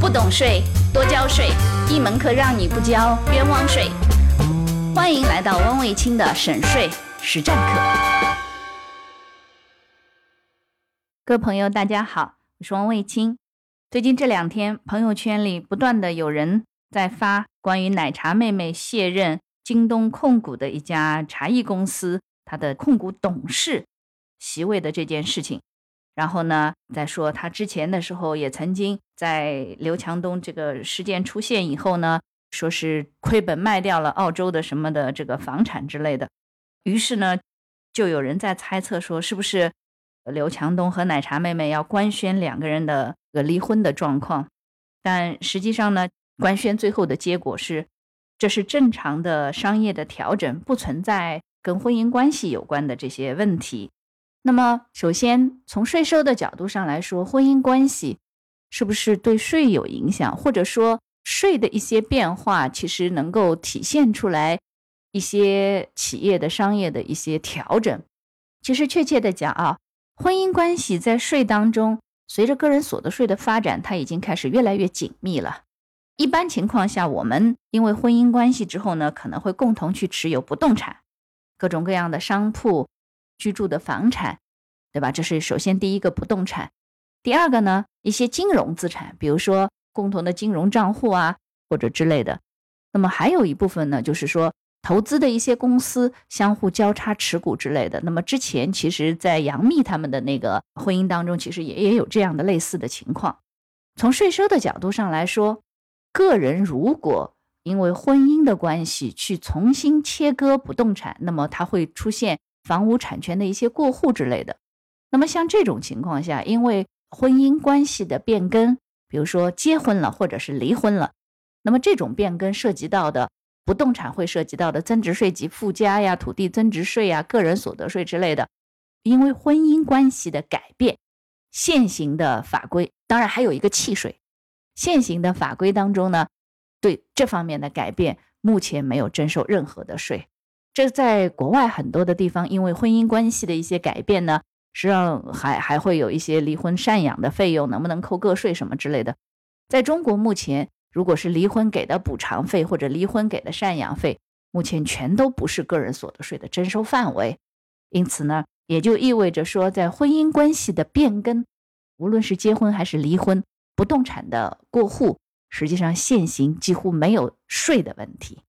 不懂税，多交税，一门课让你不交冤枉税。欢迎来到汪卫清的省税实战课。各位朋友，大家好，我是汪卫清。最近这两天，朋友圈里不断的有人在发关于奶茶妹妹卸任京东控股的一家茶艺公司，她的控股董事席位的这件事情。然后呢，再说他之前的时候也曾经在刘强东这个事件出现以后呢，说是亏本卖掉了澳洲的什么的这个房产之类的。于是呢，就有人在猜测说，是不是刘强东和奶茶妹妹要官宣两个人的个离婚的状况？但实际上呢，官宣最后的结果是，这是正常的商业的调整，不存在跟婚姻关系有关的这些问题。那么，首先从税收的角度上来说，婚姻关系是不是对税有影响，或者说税的一些变化，其实能够体现出来一些企业的商业的一些调整。其实，确切的讲啊，婚姻关系在税当中，随着个人所得税的发展，它已经开始越来越紧密了。一般情况下，我们因为婚姻关系之后呢，可能会共同去持有不动产，各种各样的商铺。居住的房产，对吧？这是首先第一个不动产。第二个呢，一些金融资产，比如说共同的金融账户啊，或者之类的。那么还有一部分呢，就是说投资的一些公司相互交叉持股之类的。那么之前其实，在杨幂他们的那个婚姻当中，其实也也有这样的类似的情况。从税收的角度上来说，个人如果因为婚姻的关系去重新切割不动产，那么它会出现。房屋产权的一些过户之类的，那么像这种情况下，因为婚姻关系的变更，比如说结婚了或者是离婚了，那么这种变更涉及到的不动产会涉及到的增值税及附加呀、土地增值税呀、个人所得税之类的，因为婚姻关系的改变，现行的法规当然还有一个契税，现行的法规当中呢，对这方面的改变目前没有征收任何的税。这在国外很多的地方，因为婚姻关系的一些改变呢，实际上还还会有一些离婚赡养的费用，能不能扣个税什么之类的。在中国目前，如果是离婚给的补偿费或者离婚给的赡养费，目前全都不是个人所得税的征收范围。因此呢，也就意味着说，在婚姻关系的变更，无论是结婚还是离婚，不动产的过户，实际上现行几乎没有税的问题。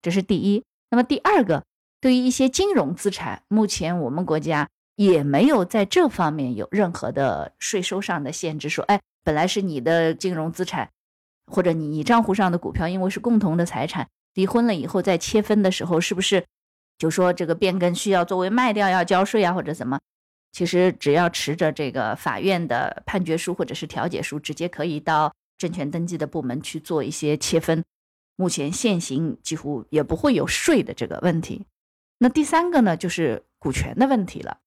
这是第一。那么第二个，对于一些金融资产，目前我们国家也没有在这方面有任何的税收上的限制。说，哎，本来是你的金融资产，或者你你账户上的股票，因为是共同的财产，离婚了以后再切分的时候，是不是就说这个变更需要作为卖掉要交税啊，或者怎么？其实只要持着这个法院的判决书或者是调解书，直接可以到证券登记的部门去做一些切分。目前现行几乎也不会有税的这个问题。那第三个呢，就是股权的问题了。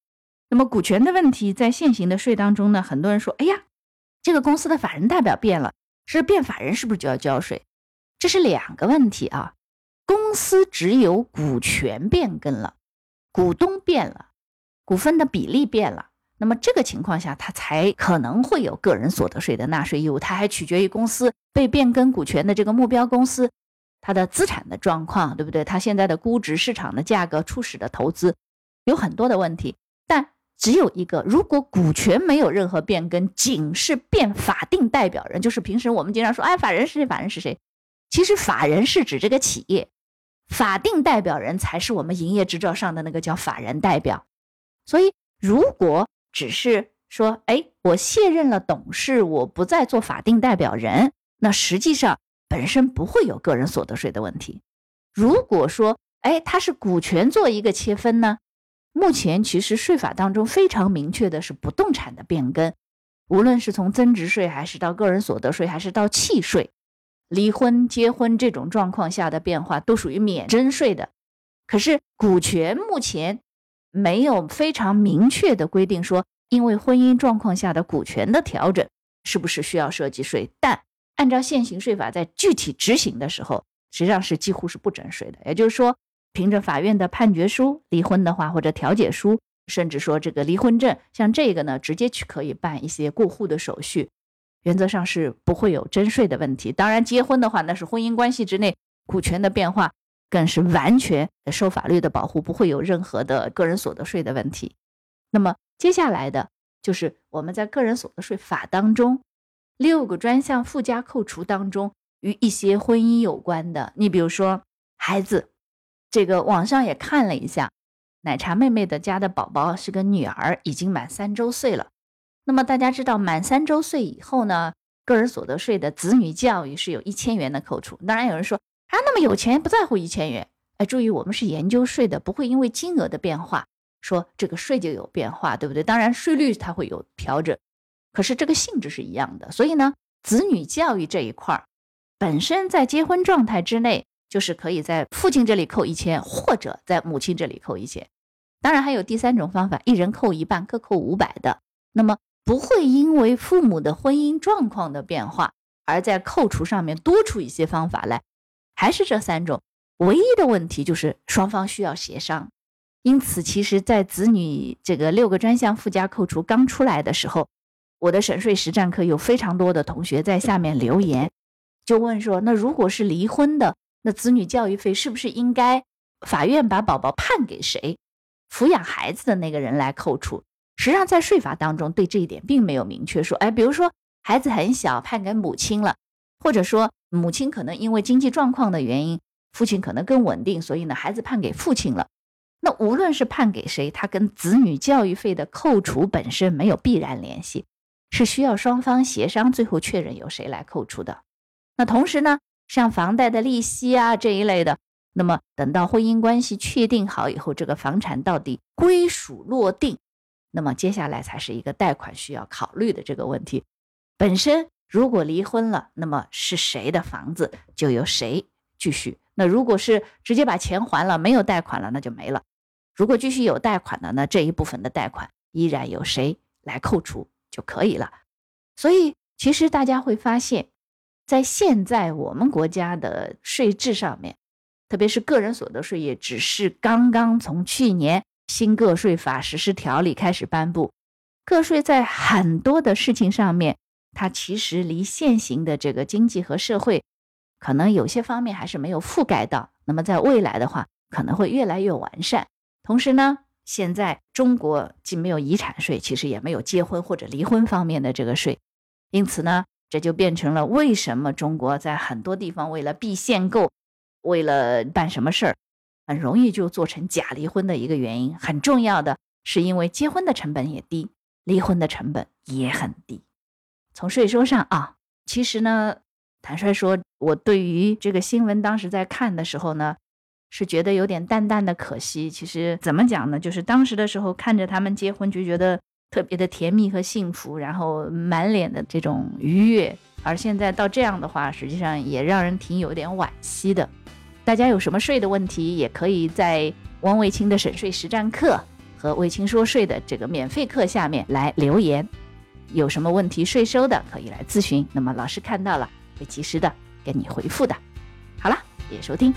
那么股权的问题在现行的税当中呢，很多人说：“哎呀，这个公司的法人代表变了，是变法人是不是就要交税？”这是两个问题啊。公司只有股权变更了，股东变了，股份的比例变了。那么这个情况下，他才可能会有个人所得税的纳税义务。它还取决于公司被变更股权的这个目标公司，它的资产的状况，对不对？它现在的估值、市场的价格、初始的投资，有很多的问题。但只有一个，如果股权没有任何变更，仅是变法定代表人，就是平时我们经常说，哎，法人是谁？法人是谁？其实法人是指这个企业，法定代表人才是我们营业执照上的那个叫法人代表。所以如果只是说，哎，我卸任了董事，我不再做法定代表人，那实际上本身不会有个人所得税的问题。如果说，哎，他是股权做一个切分呢？目前其实税法当中非常明确的是，不动产的变更，无论是从增值税，还是到个人所得税，还是到契税，离婚、结婚这种状况下的变化，都属于免征税的。可是股权目前。没有非常明确的规定说，因为婚姻状况下的股权的调整是不是需要涉及税？但按照现行税法，在具体执行的时候，实际上是几乎是不征税的。也就是说，凭着法院的判决书离婚的话，或者调解书，甚至说这个离婚证，像这个呢，直接去可以办一些过户的手续。原则上是不会有征税的问题。当然，结婚的话，那是婚姻关系之内股权的变化，更是完全受法律的保护，不会有任何的个人所得税的问题。那么接下来的就是我们在个人所得税法当中六个专项附加扣除当中与一些婚姻有关的，你比如说孩子，这个网上也看了一下，奶茶妹妹的家的宝宝是个女儿，已经满三周岁了。那么大家知道，满三周岁以后呢，个人所得税的子女教育是有一千元的扣除。当然有人说啊，那么有钱不在乎一千元？哎，注意我们是研究税的，不会因为金额的变化说这个税就有变化，对不对？当然税率它会有调整，可是这个性质是一样的。所以呢，子女教育这一块儿，本身在结婚状态之内，就是可以在父亲这里扣一千，或者在母亲这里扣一千。当然还有第三种方法，一人扣一半，各扣五百的。那么不会因为父母的婚姻状况的变化，而在扣除上面多出一些方法来，还是这三种。唯一的问题就是双方需要协商。因此，其实，在子女这个六个专项附加扣除刚出来的时候，我的省税实战课有非常多的同学在下面留言，就问说：那如果是离婚的，那子女教育费是不是应该法院把宝宝判给谁，抚养孩子的那个人来扣除？实际上，在税法当中，对这一点并没有明确说。哎，比如说孩子很小，判给母亲了，或者说母亲可能因为经济状况的原因，父亲可能更稳定，所以呢，孩子判给父亲了。那无论是判给谁，他跟子女教育费的扣除本身没有必然联系，是需要双方协商，最后确认由谁来扣除的。那同时呢，像房贷的利息啊这一类的，那么等到婚姻关系确定好以后，这个房产到底归属落定。那么接下来才是一个贷款需要考虑的这个问题。本身如果离婚了，那么是谁的房子就由谁继续。那如果是直接把钱还了，没有贷款了，那就没了。如果继续有贷款的，那这一部分的贷款依然由谁来扣除就可以了。所以其实大家会发现，在现在我们国家的税制上面，特别是个人所得税，也只是刚刚从去年。新个税法实施条例开始颁布，个税在很多的事情上面，它其实离现行的这个经济和社会，可能有些方面还是没有覆盖到。那么在未来的话，可能会越来越完善。同时呢，现在中国既没有遗产税，其实也没有结婚或者离婚方面的这个税，因此呢，这就变成了为什么中国在很多地方为了避限购，为了办什么事儿。很容易就做成假离婚的一个原因，很重要的是因为结婚的成本也低，离婚的成本也很低。从税收上啊，其实呢，坦率说，我对于这个新闻当时在看的时候呢，是觉得有点淡淡的可惜。其实怎么讲呢，就是当时的时候看着他们结婚，就觉得特别的甜蜜和幸福，然后满脸的这种愉悦。而现在到这样的话，实际上也让人挺有点惋惜的。大家有什么税的问题，也可以在汪卫清的省税实战课和卫清说税的这个免费课下面来留言。有什么问题税收的，可以来咨询。那么老师看到了，会及时的给你回复的。好了，谢谢收听。